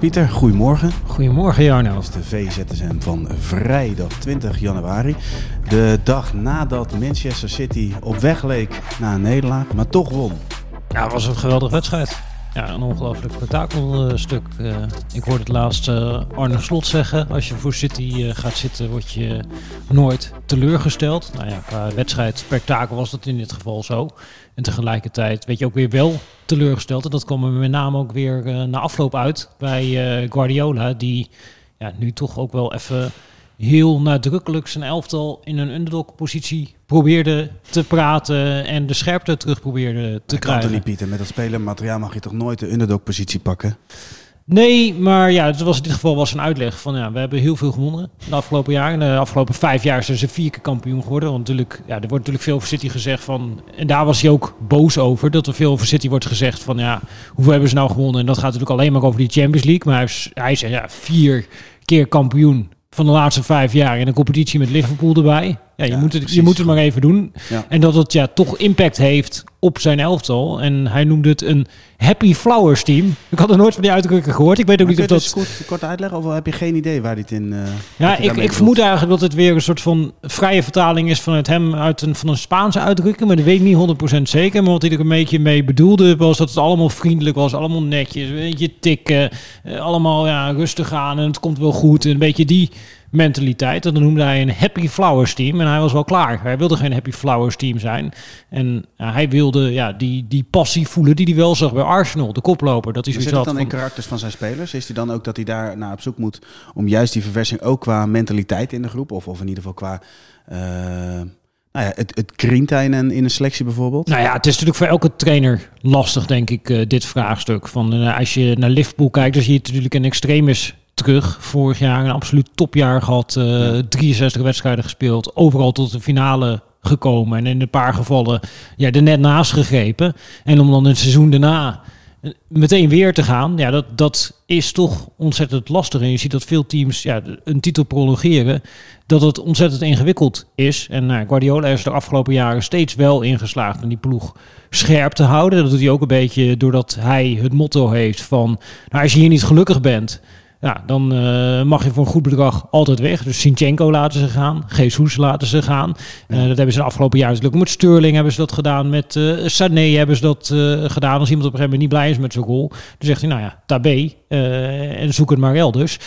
Pieter, goedemorgen. Goedemorgen Jarno. Dat is de VZSM van vrijdag 20 januari. De dag nadat Manchester City op weg leek naar een nederlaag, maar toch won. Ja, het was een geweldige wedstrijd. Ja, een ongelooflijk spektakelstuk. Uh, ik hoorde het laatst uh, Arne Slot zeggen. Als je voor City uh, gaat zitten, word je nooit teleurgesteld. Nou ja, qua wedstrijd spektakel was dat in dit geval zo. En tegelijkertijd weet je ook weer wel teleurgesteld. En dat kwam er met name ook weer na afloop uit bij Guardiola. Die ja, nu toch ook wel even heel nadrukkelijk zijn elftal in een underdog-positie probeerde te praten en de scherpte terug probeerde te krijgen. Kan niet, Pieter? Met dat spelermateriaal mag je toch nooit de underdog-positie pakken? Nee, maar ja, het was in dit geval was een uitleg van ja, we hebben heel veel gewonnen de afgelopen jaren. De afgelopen vijf jaar zijn ze vier keer kampioen geworden. Want natuurlijk, ja, er wordt natuurlijk veel over City gezegd van. En daar was hij ook boos over. Dat er veel over City wordt gezegd van ja, hoeveel hebben ze nou gewonnen? En dat gaat natuurlijk alleen maar over die Champions League. Maar hij, hij zegt ja, vier keer kampioen van de laatste vijf jaar in een competitie met Liverpool erbij. Ja, je, moet, het, je moet het maar even doen. En dat het ja, toch impact heeft op zijn elftal. En hij noemde het een Happy Flowers team. Ik had er nooit van die uitdrukking gehoord. Ik weet ook niet of dat... Kort, kort uitleggen of heb je geen idee waar dit in... Uh, ja, ik, ik vermoed eigenlijk dat het weer een soort van vrije vertaling is vanuit hem uit een, van een Spaanse uitdrukking. Maar dat weet ik niet 100% zeker. Maar wat hij er een beetje mee bedoelde was dat het allemaal vriendelijk was. Allemaal netjes, een beetje tikken. Eh, allemaal ja, rustig aan en het komt wel goed. Een beetje die mentaliteit. En dan noemde hij een Happy Flowers team. En hij was wel klaar. Hij wilde geen Happy Flowers team zijn. En hij wilde ja, die, die passie voelen die hij wel zag bij Arsenal, de koploper. Dat is Zit het dan in karakters van zijn spelers? Is hij dan ook dat hij daar naar op zoek moet om juist die verversing ook qua mentaliteit in de groep? Of, of in ieder geval qua... Uh, nou ja, het, het krient in een, in een selectie bijvoorbeeld? Nou ja, het is natuurlijk voor elke trainer lastig, denk ik, uh, dit vraagstuk. Van, uh, als je naar Liverpool kijkt, dan zie je natuurlijk een extremis terug. Vorig jaar een absoluut topjaar gehad. Uh, 63 wedstrijden gespeeld. Overal tot de finale gekomen. En in een paar gevallen ja, er net naast gegrepen. En om dan het seizoen daarna meteen weer te gaan, ja, dat, dat is toch ontzettend lastig. En je ziet dat veel teams ja, een titel prolongeren, dat het ontzettend ingewikkeld is. En nou, Guardiola is de afgelopen jaren steeds wel ingeslaagd om die ploeg scherp te houden. Dat doet hij ook een beetje doordat hij het motto heeft van, nou, als je hier niet gelukkig bent, ja, dan uh, mag je voor een goed bedrag altijd weg. Dus Sinchenko laten ze gaan. Jesus laten ze gaan. Uh, dat hebben ze de afgelopen jaren natuurlijk. Met Sterling hebben ze dat gedaan. Met uh, Sané hebben ze dat gedaan. Als iemand op een gegeven moment niet blij is met zijn goal. Dan zegt hij, nou ja, tabé. en zoek het maar elders.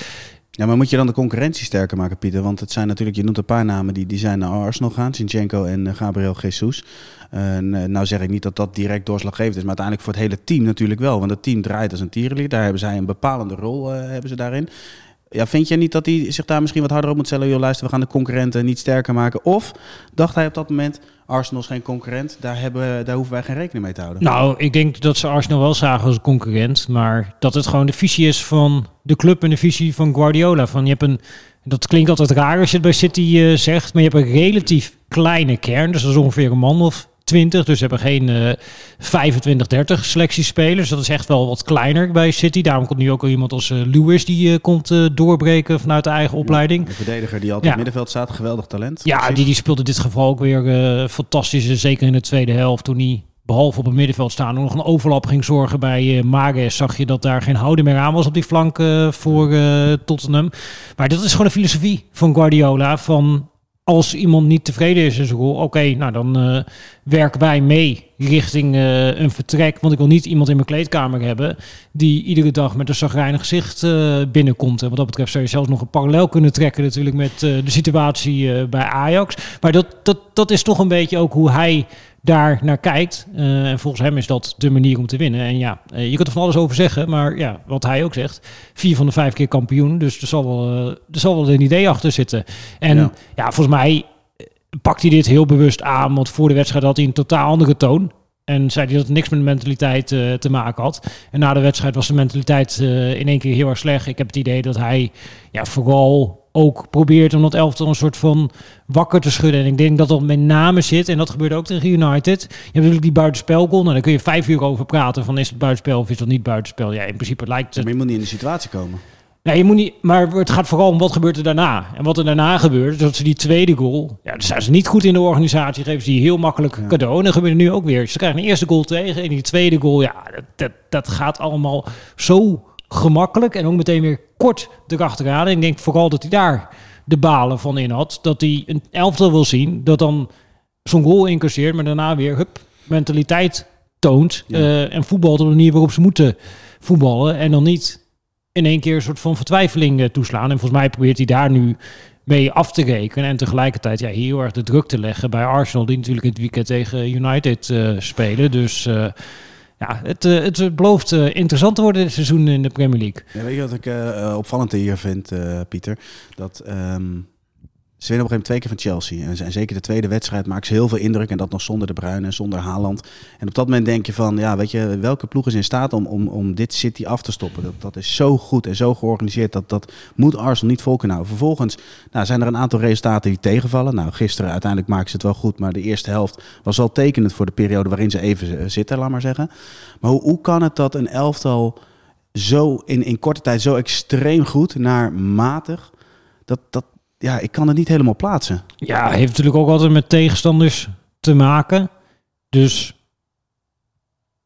Ja, maar moet je dan de concurrentie sterker maken, Pieter? Want het zijn natuurlijk, je noemt een paar namen die, die zijn naar Arsenal gaan. Sinchenko en Gabriel Jesus. Uh, nou zeg ik niet dat dat direct doorslaggevend is, maar uiteindelijk voor het hele team natuurlijk wel. Want het team draait als een tierenlier. Daar hebben zij een bepalende rol uh, hebben ze daarin. Ja, vind je niet dat hij zich daar misschien wat harder op moet stellen? Joh, luister, we gaan de concurrenten niet sterker maken. Of dacht hij op dat moment, Arsenal is geen concurrent, daar, hebben, daar hoeven wij geen rekening mee te houden? Nou, ik denk dat ze Arsenal wel zagen als concurrent. Maar dat het gewoon de visie is van de club en de visie van Guardiola. Van je hebt een, dat klinkt altijd raar als je het bij City uh, zegt, maar je hebt een relatief kleine kern. Dus dat is ongeveer een man of 20. Dus ze hebben geen uh, 25, 30 selectiespelers. Dat is echt wel wat kleiner bij City. Daarom komt nu ook al iemand als uh, Lewis die uh, komt doorbreken vanuit de eigen opleiding. De verdediger die altijd ja. in middenveld staat, geweldig talent. Ja, die, die speelde in dit geval ook weer fantastisch. Zeker in de tweede helft toen hij behalve op het middenveld staan, nog een overlap ging zorgen bij uh, Mares, zag je dat daar geen houden meer aan was op die flank uh, voor uh, Tottenham. Maar dat is gewoon een filosofie van Guardiola, van als iemand niet tevreden is in zijn rol, oké, nou dan uh, werken wij mee richting uh, een vertrek. Want ik wil niet iemand in mijn kleedkamer hebben die iedere dag met een zagrijnig gezicht uh, binnenkomt. En wat dat betreft zou je zelfs nog een parallel kunnen trekken natuurlijk met de situatie bij Ajax. Maar dat, dat, dat is toch een beetje ook hoe hij daar naar kijkt. Uh, en volgens hem is dat de manier om te winnen. En ja, uh, je kunt er van alles over zeggen, maar ja, wat hij ook zegt, vier van de vijf keer kampioen. Dus er zal wel, uh, er zal wel een idee achter zitten. En ja, ja volgens mij pakt hij dit heel bewust aan, want voor de wedstrijd had hij een totaal andere toon. En zei hij dat het niks met de mentaliteit uh, te maken had. En na de wedstrijd was de mentaliteit uh, in één keer heel erg slecht. Ik heb het idee dat hij ja, vooral ook probeert om dat elftal een soort van wakker te schudden. En ik denk dat dat met name zit, en dat gebeurde ook tegen United. Je hebt natuurlijk die buitenspelgoal, nou, daar kun je vijf uur over praten van is het buitenspel of is dat niet buitenspel. Ja, in principe lijkt het... Maar je moet niet in de situatie komen. Nee, je moet niet, maar het gaat vooral om wat gebeurt er daarna. En wat er daarna gebeurt, dat ze die tweede goal... Ja, dan zijn ze niet goed in de organisatie, geven ze die heel makkelijk cadeau. En dan gebeurt er nu ook weer. Ze krijgen een eerste goal tegen en die tweede goal, ja, dat, dat, dat gaat allemaal zo gemakkelijk. En ook meteen weer kort erachteraan. En ik denk vooral dat hij daar de balen van in had. Dat hij een elftal wil zien, dat dan zo'n goal incasseert, maar daarna weer hup, mentaliteit toont. Ja. eh, en voetbalt op de manier waarop ze moeten voetballen. En dan niet in één keer een soort van vertwijfeling eh, toeslaan. En volgens mij probeert hij daar nu mee af te rekenen. En tegelijkertijd ja, heel erg de druk te leggen bij Arsenal. Die natuurlijk het weekend tegen United eh, spelen. Dus ja, het, eh, het belooft eh, interessant te worden dit seizoen in de Premier League. Ja, weet je wat ik eh, eh, opvallend hier vind, eh, Pieter? Dat ehm, ze winnen op een gegeven moment twee keer van Chelsea. En, ze- en zeker de tweede wedstrijd maakt ze heel veel indruk. En dat nog zonder De Bruyne zonder Haaland. En op dat moment denk je van, ja, weet je, welke ploeg is in staat om, om, om dit City af te stoppen? Dat, dat is zo goed en zo georganiseerd. Dat, dat moet Arsenal niet vol kunnen houden. Vervolgens nou, zijn er een aantal resultaten die tegenvallen. Nou, gisteren uiteindelijk maken ze het wel goed. Maar de eerste helft was wel tekenend voor de periode waarin ze even zitten, laat maar zeggen. Maar hoe, hoe kan het dat een elftal zo in, in korte tijd zo extreem goed naar matig. Dat, dat, ja, ik kan het niet helemaal plaatsen. Ja, heeft natuurlijk ook altijd met tegenstanders te maken. Dus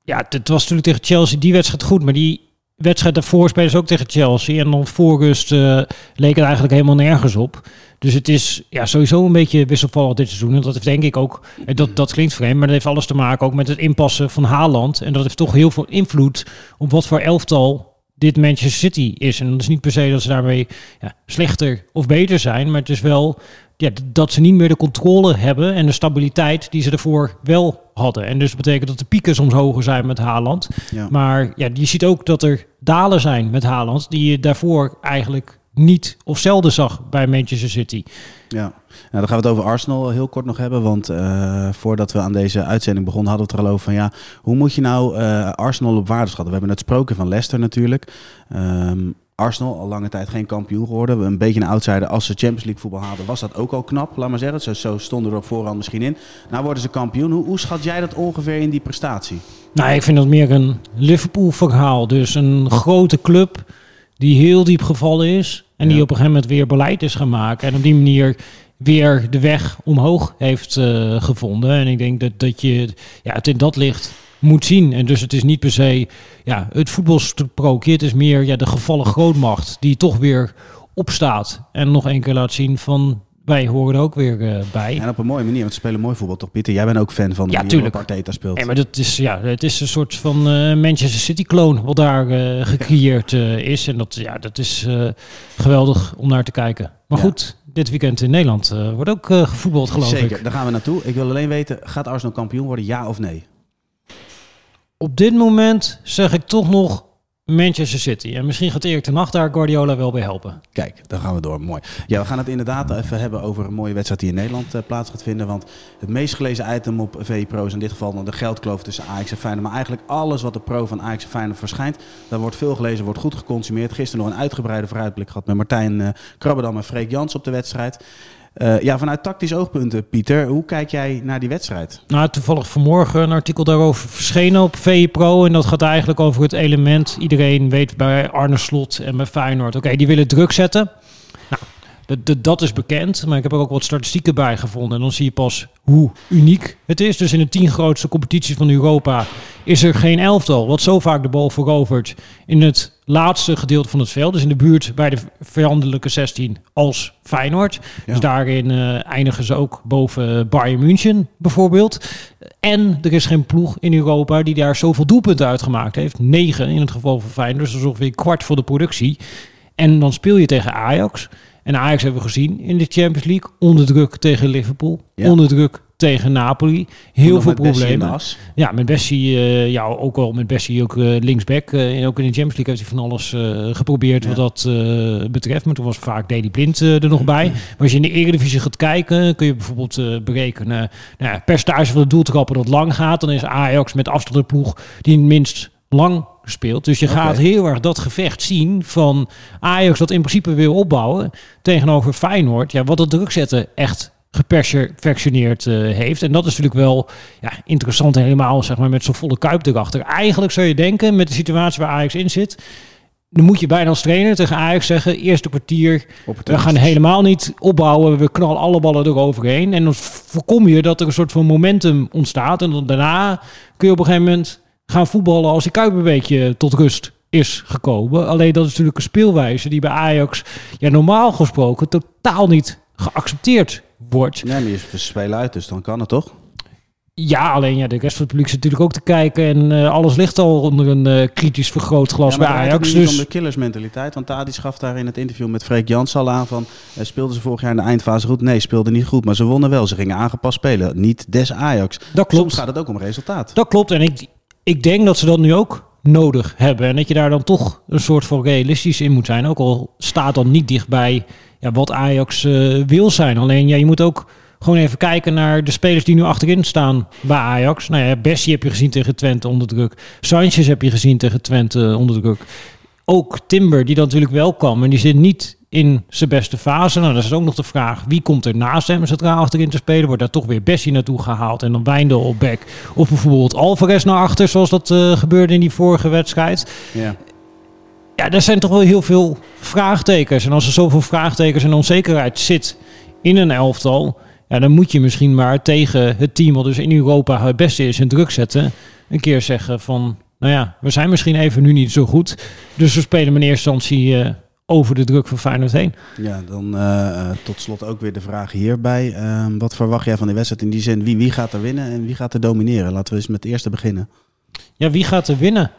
ja, het was natuurlijk tegen Chelsea die wedstrijd goed, maar die wedstrijd daarvoor spelen ze ook tegen Chelsea. En dan voor rust eh, leek het eigenlijk helemaal nergens op. Dus het is ja, sowieso een beetje wisselvallig dit seizoen. En dat heeft denk ik ook, en dat, dat klinkt vreemd, maar dat heeft alles te maken ook met het inpassen van Haaland. En dat heeft toch heel veel invloed op wat voor elftal dit Manchester City is. En dat is niet per se dat ze daarmee ja, slechter of beter zijn, maar het is wel ja, dat ze niet meer de controle hebben en de stabiliteit die ze ervoor wel hadden. En dus betekent dat de pieken soms hoger zijn met Haaland. Ja. Maar ja, je ziet ook dat er dalen zijn met Haaland die je daarvoor eigenlijk niet of zelden zag bij Manchester City. Ja, nou, dan gaan we het over Arsenal heel kort nog hebben. Want eh, voordat we aan deze uitzending begonnen, hadden we het er al over van ja, hoe moet je nou eh, Arsenal op waarde schatten? We hebben het sproken van Leicester natuurlijk. Ehm, Arsenal, al lange tijd geen kampioen geworden. We een beetje een outsider. Als ze Champions League voetbal hadden, was dat ook al knap, laat maar zeggen. Zo, zo stonden er op voorhand misschien in. Nou worden ze kampioen. Hoe, hoe schat jij dat ongeveer in die prestatie? Nou, ik vind dat meer een Liverpool-verhaal. Dus een grote club die heel diep gevallen is. En die op een gegeven moment weer beleid is gaan maken. En op die manier weer de weg omhoog heeft eh, gevonden. En ik denk dat, dat je ja, het in dat licht moet zien. En dus het is niet per se ja, het voetbalsprookje. Het is meer ja, de gevallen grootmacht die toch weer opstaat. En nog één keer laat zien van wij horen er ook weer eh, bij. En op een mooie manier, want ze spelen mooi voetbal toch, Pieter? Jij bent ook fan van Ja, de manier tuurlijk. Arteta speelt. Nee, maar dat is, ja, het is een soort van eh, Manchester City-kloon wat daar eh, gecreëerd is. En dat, ja, dat is geweldig om naar te kijken. Maar Ja. goed, dit weekend in Nederland wordt ook gevoetbald, geloof Zeker, ik. daar gaan we naartoe. Ik wil alleen weten, gaat Arsenal kampioen worden, ja of nee? Op dit moment zeg ik toch nog Manchester City. En misschien gaat Erik ten Hag daar Guardiola wel bij helpen. Kijk, dan gaan we door. Mooi. Ja, we gaan het inderdaad even hebben over een mooie wedstrijd die in Nederland eh, plaats gaat vinden. Want het meest gelezen item op VI Pro is in dit geval de geldkloof tussen Ajax en Feyenoord. Maar eigenlijk alles wat de pro van Ajax en Feyenoord verschijnt, daar wordt veel gelezen, wordt goed geconsumeerd. Gisteren nog een uitgebreide vooruitblik gehad met Martijn eh Krabbedam en Freek Jans op de wedstrijd. Eh, ja, vanuit tactisch oogpunt, eh, Pieter, hoe kijk jij naar die wedstrijd? Nou, toevallig vanmorgen een artikel daarover verschenen op VE Pro. En dat gaat eigenlijk over het element. Iedereen weet bij Arne Slot en bij Feyenoord. Oké, die willen druk zetten. Dat- is bekend. Maar ik heb er ook wat statistieken bij gevonden. En dan zie je pas hoe uniek het is. Dus in de tien grootste competities van Europa is er geen elftal. Wat zo vaak de bal verovert in het laatste gedeelte van het veld. Dus in de buurt bij de vijandelijke 16 als Feyenoord. Ja. Dus daarin eh, eindigen ze ook boven Bayern München bijvoorbeeld. En er is geen ploeg in Europa die daar zoveel doelpunten uitgemaakt heeft. Negen in het geval van Feyenoord. Dus dat is ongeveer kwart voor de productie. En dan speel je tegen Ajax. En Ajax hebben we gezien in de Champions League. Onder druk tegen Liverpool. Ja. Onder druk tegen Napoli. Heel Nog veel problemen. Ja, met Bessie, eh, ja, ook al met Bessie ook eh, linksback. eh, en ook in de Champions League heeft hij van alles eh, geprobeerd Ja. wat dat betreft. Maar toen was vaak Daley Blind er nog bij. Maar als je in de Eredivisie gaat kijken, kun je bijvoorbeeld berekenen... Nou ja, percentage van de doeltrappen dat lang gaat. Dan is Ajax met afstand de ploeg die het minst lang gespeeld. Dus je gaat heel erg dat gevecht zien van Ajax dat in principe wil opbouwen tegenover Feyenoord. Ja, wat het druk zetten echt geperfectioneerd eh, heeft. En dat is natuurlijk wel ja, interessant helemaal zeg maar, met zo'n volle kuip erachter. Eigenlijk zou je denken met de situatie waar Ajax in zit... Dan moet je bijna als trainer tegen Ajax zeggen... eerste kwartier, we gaan helemaal niet opbouwen. We knallen alle ballen eroverheen. En dan voorkom je dat er een soort van momentum ontstaat. En dan daarna kun je op een gegeven moment gaan voetballen... als die Kuip een beetje tot rust is gekomen. Alleen dat is natuurlijk een speelwijze die bij Ajax... Ja, normaal gesproken totaal niet geaccepteerd wordt. Ja, maar je spelen uit, dus dan kan het toch? Ja, alleen ja, de rest van het publiek zit natuurlijk ook te kijken. En eh, alles ligt al onder een eh, kritisch vergrootglas Ja, bij draait het Ajax. niet om Dus de killersmentaliteit. Want Tadic gaf daar in het interview met Freek Jans al aan van... eh, speelden ze vorig jaar in de eindfase goed? Nee, speelden niet goed. Maar ze wonnen wel. Ze gingen aangepast spelen. Niet des Ajax. dat klopt. Soms gaat het ook om resultaat. Dat klopt. En ik, ik denk dat ze dat nu ook nodig hebben. En dat je daar dan toch een soort van realistisch in moet zijn. Ook al staat dan niet dichtbij ja, wat Ajax eh, wil zijn. Alleen ja, je moet ook gewoon even kijken naar de spelers die nu achterin staan bij Ajax. Nou ja, Bessie heb je gezien tegen Twente onder druk. Sanchez heb je gezien tegen Twente onder druk. Ook Timber, die dan natuurlijk wel kwam. En die zit niet in zijn beste fase. Nou, dat is ook nog de vraag. Wie komt er naast hem centraal achterin te spelen? Wordt daar toch weer Bessie naartoe gehaald? En dan Wijndal op back. Of bijvoorbeeld Alvarez naar achter, zoals dat eh, gebeurde in die vorige wedstrijd. Ja. Ja, er zijn toch wel heel veel vraagtekens. En als er zoveel vraagtekens en onzekerheid zit in een elftal... Ja, dan moet je misschien maar tegen het team wat dus in Europa het beste is en druk zetten... een keer zeggen van, nou ja, we zijn misschien even nu niet zo goed. Dus we spelen in eerste instantie eh, over de druk van Feyenoord heen. Ja, dan eh, eh, tot slot ook weer de vraag hierbij. Ehm, wat verwacht jij van die wedstrijd in die zin? Wie, wie gaat er winnen en wie gaat er domineren? Laten we eens met het eerste beginnen. Ja, wie gaat er winnen?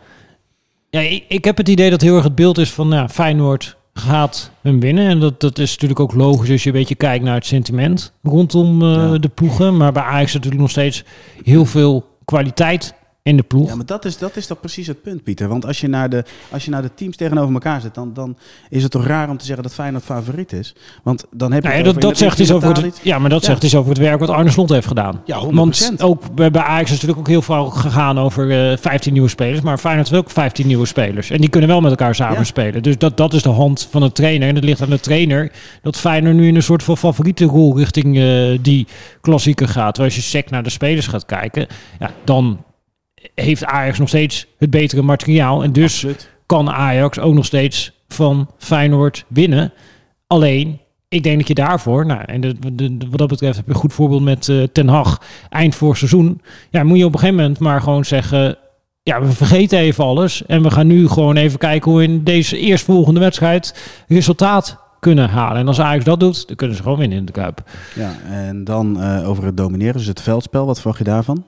Ja, ik, ik heb het idee dat heel erg het beeld is van ja, Feyenoord gaat hem winnen. En dat, dat is natuurlijk ook logisch als je een beetje kijkt naar het sentiment rondom eh, Ja. de ploegen. Maar bij Ajax natuurlijk nog steeds heel veel kwaliteit in de ploeg. Ja, maar dat is, dat is toch precies het punt, Pieter. Want als je naar de, als je naar de teams tegenover elkaar zet, dan, dan is het toch raar om te zeggen dat Feyenoord favoriet is. Want dan heb je Nou ja, dat, over dat zegt iets over individuele het, ja, maar dat Ja. zegt iets over het werk wat Arne Slot heeft gedaan. Ja, 100%. Want ook bij, bij Ajax is natuurlijk ook heel veel gegaan over eh 15 nieuwe spelers. Maar Feyenoord heeft ook 15 nieuwe spelers. En die kunnen wel met elkaar samen spelen. Dus dat, dat is de hand van de trainer. En het ligt aan de trainer dat Feyenoord nu in een soort van favoriete rol richting eh, die klassieker gaat. Terwijl als je sec naar de spelers gaat kijken, ja, dan heeft Ajax nog steeds het betere materiaal. En dus Absoluut. kan Ajax ook nog steeds van Feyenoord winnen. Alleen, ik denk dat je daarvoor, nou, en de, de- de- wat dat betreft heb je een goed voorbeeld met eh, Ten Hag eind vorig seizoen. Ja, moet je op een gegeven moment maar gewoon zeggen, ja, we vergeten even alles en we gaan nu gewoon even kijken hoe we in deze eerstvolgende wedstrijd resultaat kunnen halen. En als Ajax dat doet, dan kunnen ze gewoon winnen in de Kuip. Ja, en dan eh, over het domineren, dus het veldspel. Wat verwacht je daarvan?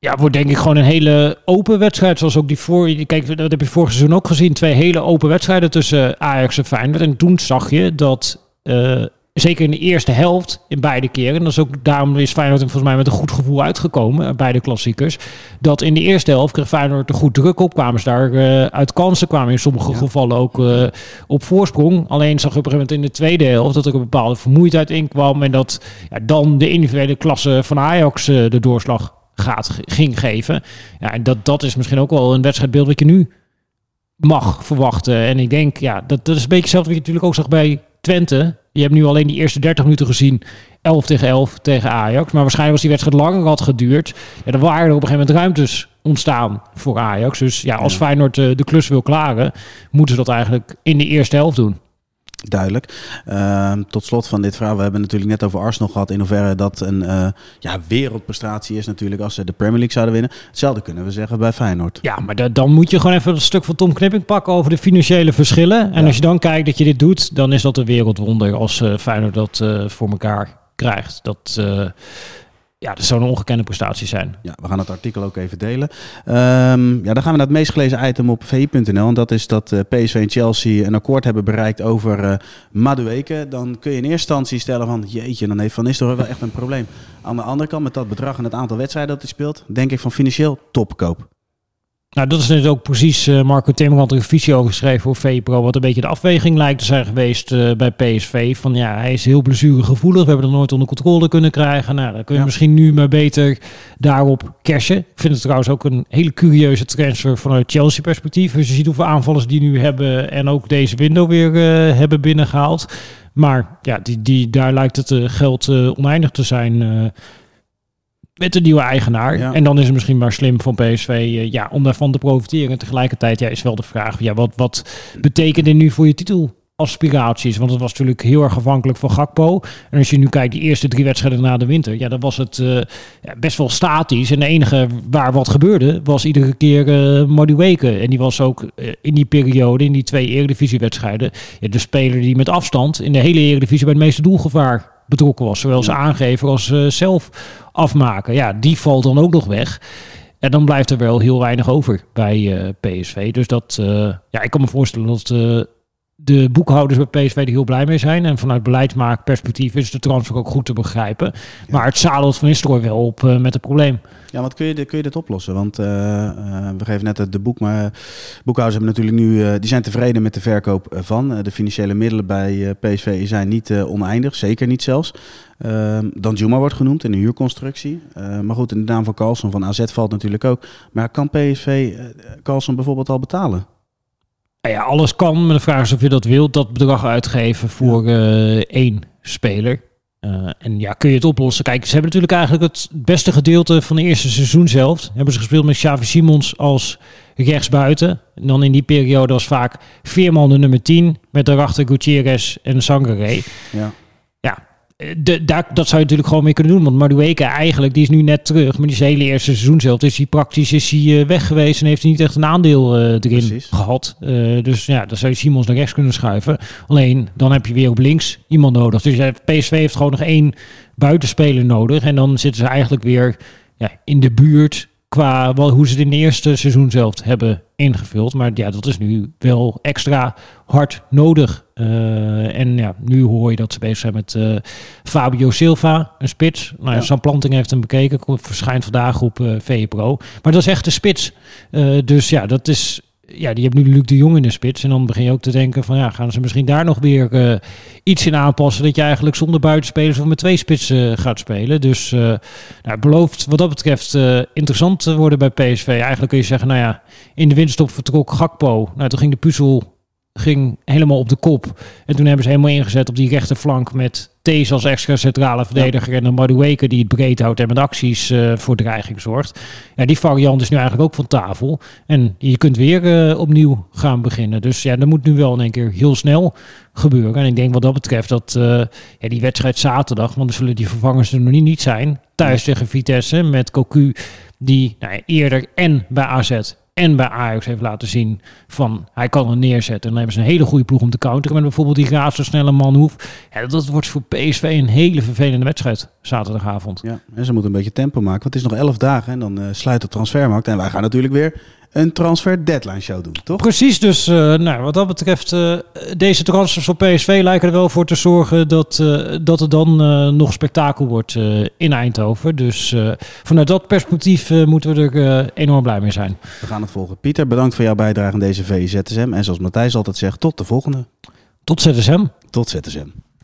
Ja, wordt denk ik gewoon een hele open wedstrijd. Zoals ook die voor. Kijk, dat heb je vorig seizoen ook gezien. Twee hele open wedstrijden tussen Ajax en Feyenoord. En toen zag je dat. eh, zeker in de eerste helft, in beide keren. En dat is ook daarom is Feyenoord volgens mij met een goed gevoel uitgekomen. eh, Bij de klassiekers. Dat in de eerste helft kreeg Feyenoord er goed druk op. Kwamen ze daar eh, uit kansen. Kwamen in sommige Ja. gevallen ook op voorsprong. Alleen zag je op een gegeven moment in de tweede helft dat er een bepaalde vermoeidheid in kwam. En dat ja, dan de individuele klasse van Ajax de doorslag gaat, ging geven. Ja, en dat, dat is misschien ook wel een wedstrijdbeeld wat je nu mag verwachten. En ik denk, ja, dat, dat is een beetje hetzelfde wat je natuurlijk ook zag bij Twente. Je hebt nu alleen die eerste 30 minuten gezien. 11 tegen 11 tegen Ajax. Maar waarschijnlijk als die wedstrijd langer had geduurd. Ja, dan waren er op een gegeven moment ruimtes ontstaan voor Ajax. Dus ja, als. Feyenoord eh, de klus wil klaren, moeten ze dat eigenlijk in de eerste helft doen. Duidelijk. Ehm, tot slot van dit verhaal. We hebben het natuurlijk net over Arsenal gehad. In hoeverre dat een eh, ja, wereldprestatie is natuurlijk als ze de Premier League zouden winnen. Hetzelfde kunnen we zeggen bij Feyenoord. Ja, maar da- dan moet je gewoon even een stuk van Tom Knipping pakken over de financiële verschillen. En Ja. als je dan kijkt dat je dit doet, dan is dat een wereldwonder als eh Feyenoord dat eh, voor elkaar krijgt. Dat, ja, dat zou een ongekende prestatie zijn. Ja, we gaan het artikel ook even delen. Ehm, ja, dan gaan we naar het meest gelezen item op vi.nl. En dat is dat eh, PSV en Chelsea een akkoord hebben bereikt over eh Madueke. Dan kun je in eerste instantie stellen van... jeetje, dan heeft Van Nistelrooy wel echt een probleem. Aan de andere kant, met dat bedrag en het aantal wedstrijden dat hij speelt... denk ik van financieel topkoop. Nou, dat is net ook precies, uh, Marco Timmer had er een visie over geschreven voor VPRO, wat een beetje de afweging lijkt te zijn geweest uh, bij PSV. Van ja, hij is heel blessuregevoelig, we hebben het nooit onder controle kunnen krijgen. Nou, dan kun je misschien nu maar beter daarop cashen. Ik vind het trouwens ook een hele curieuze transfer vanuit Chelsea perspectief. Als je ziet hoeveel aanvallers die nu hebben en ook deze window weer uh, hebben binnengehaald. Maar ja, die, die, daar lijkt het geld oneindig te zijn met een nieuwe eigenaar. En dan is het misschien maar slim van PSV uh, ja, om daarvan te profiteren. En tegelijkertijd ja, is wel de vraag, ja, wat, wat betekent dit nu voor je titel? aspiraties. Want het was natuurlijk heel erg afhankelijk van Gakpo. En als je nu kijkt, die eerste drie wedstrijden na de winter, ja, dan was het uh, ja, best wel statisch. En de enige waar wat gebeurde, was iedere keer uh, Madueke. En die was ook uh, in die periode, in die twee Eredivisiewedstrijden, ja, de speler die met afstand in de hele Eredivisie bij het meeste doelgevaar betrokken was. Zowel als aangever als uh, zelf afmaken. Ja, die valt dan ook nog weg. En dan blijft er wel heel weinig over bij uh, PSV. Dus dat, uh, ja, ik kan me voorstellen dat de boekhouders bij PSV er heel blij mee zijn. En vanuit beleidsmaakperspectief is de transfer ook goed te begrijpen. Maar het zadelt van Nistelrooy wel op met het probleem. Ja, wat kun je, kun je dit oplossen? Want uh, uh, we geven net de boek, maar boekhouders hebben natuurlijk nu, die zijn tevreden met de verkoop van. de financiële middelen bij PSV zijn niet oneindig, zeker niet zelfs. Ehm, dan Juma wordt genoemd in de huurconstructie. maar goed, in de naam van Carlson van AZ valt natuurlijk ook. Maar kan PSV Carlson bijvoorbeeld al betalen? Ja, alles kan, maar de vraag is of je dat wilt, dat bedrag uitgeven voor ja. één speler. Uh, en ja, kun je het oplossen? Kijk, ze hebben natuurlijk eigenlijk het beste gedeelte van de eerste seizoen zelf. Hebben ze gespeeld met Xavi Simons als rechtsbuiten. En dan in die periode was vaak Veerman de nummer 10. Met daarachter Gutierrez en Sangare. Ja. De, daar, dat zou je natuurlijk gewoon mee kunnen doen. Want Madueke eigenlijk, die is nu net terug. Maar die hele eerste seizoen zelf is hij praktisch is hij, uh, weg geweest. En heeft hij niet echt een aandeel uh, erin Precies. gehad. Uh, dus ja, dan zou je Simons naar rechts kunnen schuiven. Alleen, dan heb je weer op links iemand nodig. Dus PSV heeft gewoon nog één buitenspeler nodig. En dan zitten ze eigenlijk weer ja, in de buurt qua wel, hoe ze het in het eerste seizoen zelf hebben ingevuld. Maar ja, dat is nu wel extra hard nodig. Uh, en ja, nu hoor je dat ze bezig zijn met uh, Fabio Silva, een spits. Nou ja, Sam Planting heeft hem bekeken, verschijnt vandaag op uh, VPRO. Maar dat is echt de spits. dus ja, dat is ja, die hebben nu Luc de Jong in de spits. En dan begin je ook te denken van ja, gaan ze misschien daar nog weer uh, iets in aanpassen. Dat je eigenlijk zonder buitenspelers of met twee spitsen uh, gaat spelen. Dus uh, nou, belooft wat dat betreft interessant te worden bij PSV. Eigenlijk kun je zeggen, nou ja, in de winterstop vertrok Gakpo. Nou, toen ging de puzzel ging helemaal op de kop. En toen hebben ze helemaal ingezet op die rechterflank met Thees als extra centrale verdediger en dan Madueke die het breed houdt en met acties uh, voor dreiging zorgt. Ja, die variant is nu eigenlijk ook van tafel. En je kunt weer uh, opnieuw gaan beginnen. Dus ja, dat moet nu wel in één keer heel snel gebeuren. En ik denk wat dat betreft dat uh, ja, die wedstrijd zaterdag, want er zullen die vervangers er nog niet, niet zijn, thuis tegen Vitesse met Cocu die nou, eerder en bij AZ en bij Ajax heeft laten zien van hij kan er neerzetten. En dan hebben ze een hele goede ploeg om te counteren. Met bijvoorbeeld die razendsnelle man hoef. Ja, dat wordt voor PSV een hele vervelende wedstrijd zaterdagavond. Ja, en ze moeten een beetje tempo maken. Want het is nog elf dagen en dan uh, sluit de transfermarkt. En wij gaan natuurlijk weer een transfer deadline show doen, toch? Precies, dus uh, nou, wat dat betreft, uh, deze transfers voor PSV lijken er wel voor te zorgen dat, uh, dat er dan nog spektakel wordt in Eindhoven. Dus vanuit dat perspectief moeten we er enorm blij mee zijn. We gaan het volgen. Pieter, bedankt voor jouw bijdrage aan deze VZSM. En zoals Matthijs altijd zegt, tot de volgende. Tot ZSM. Tot ZSM.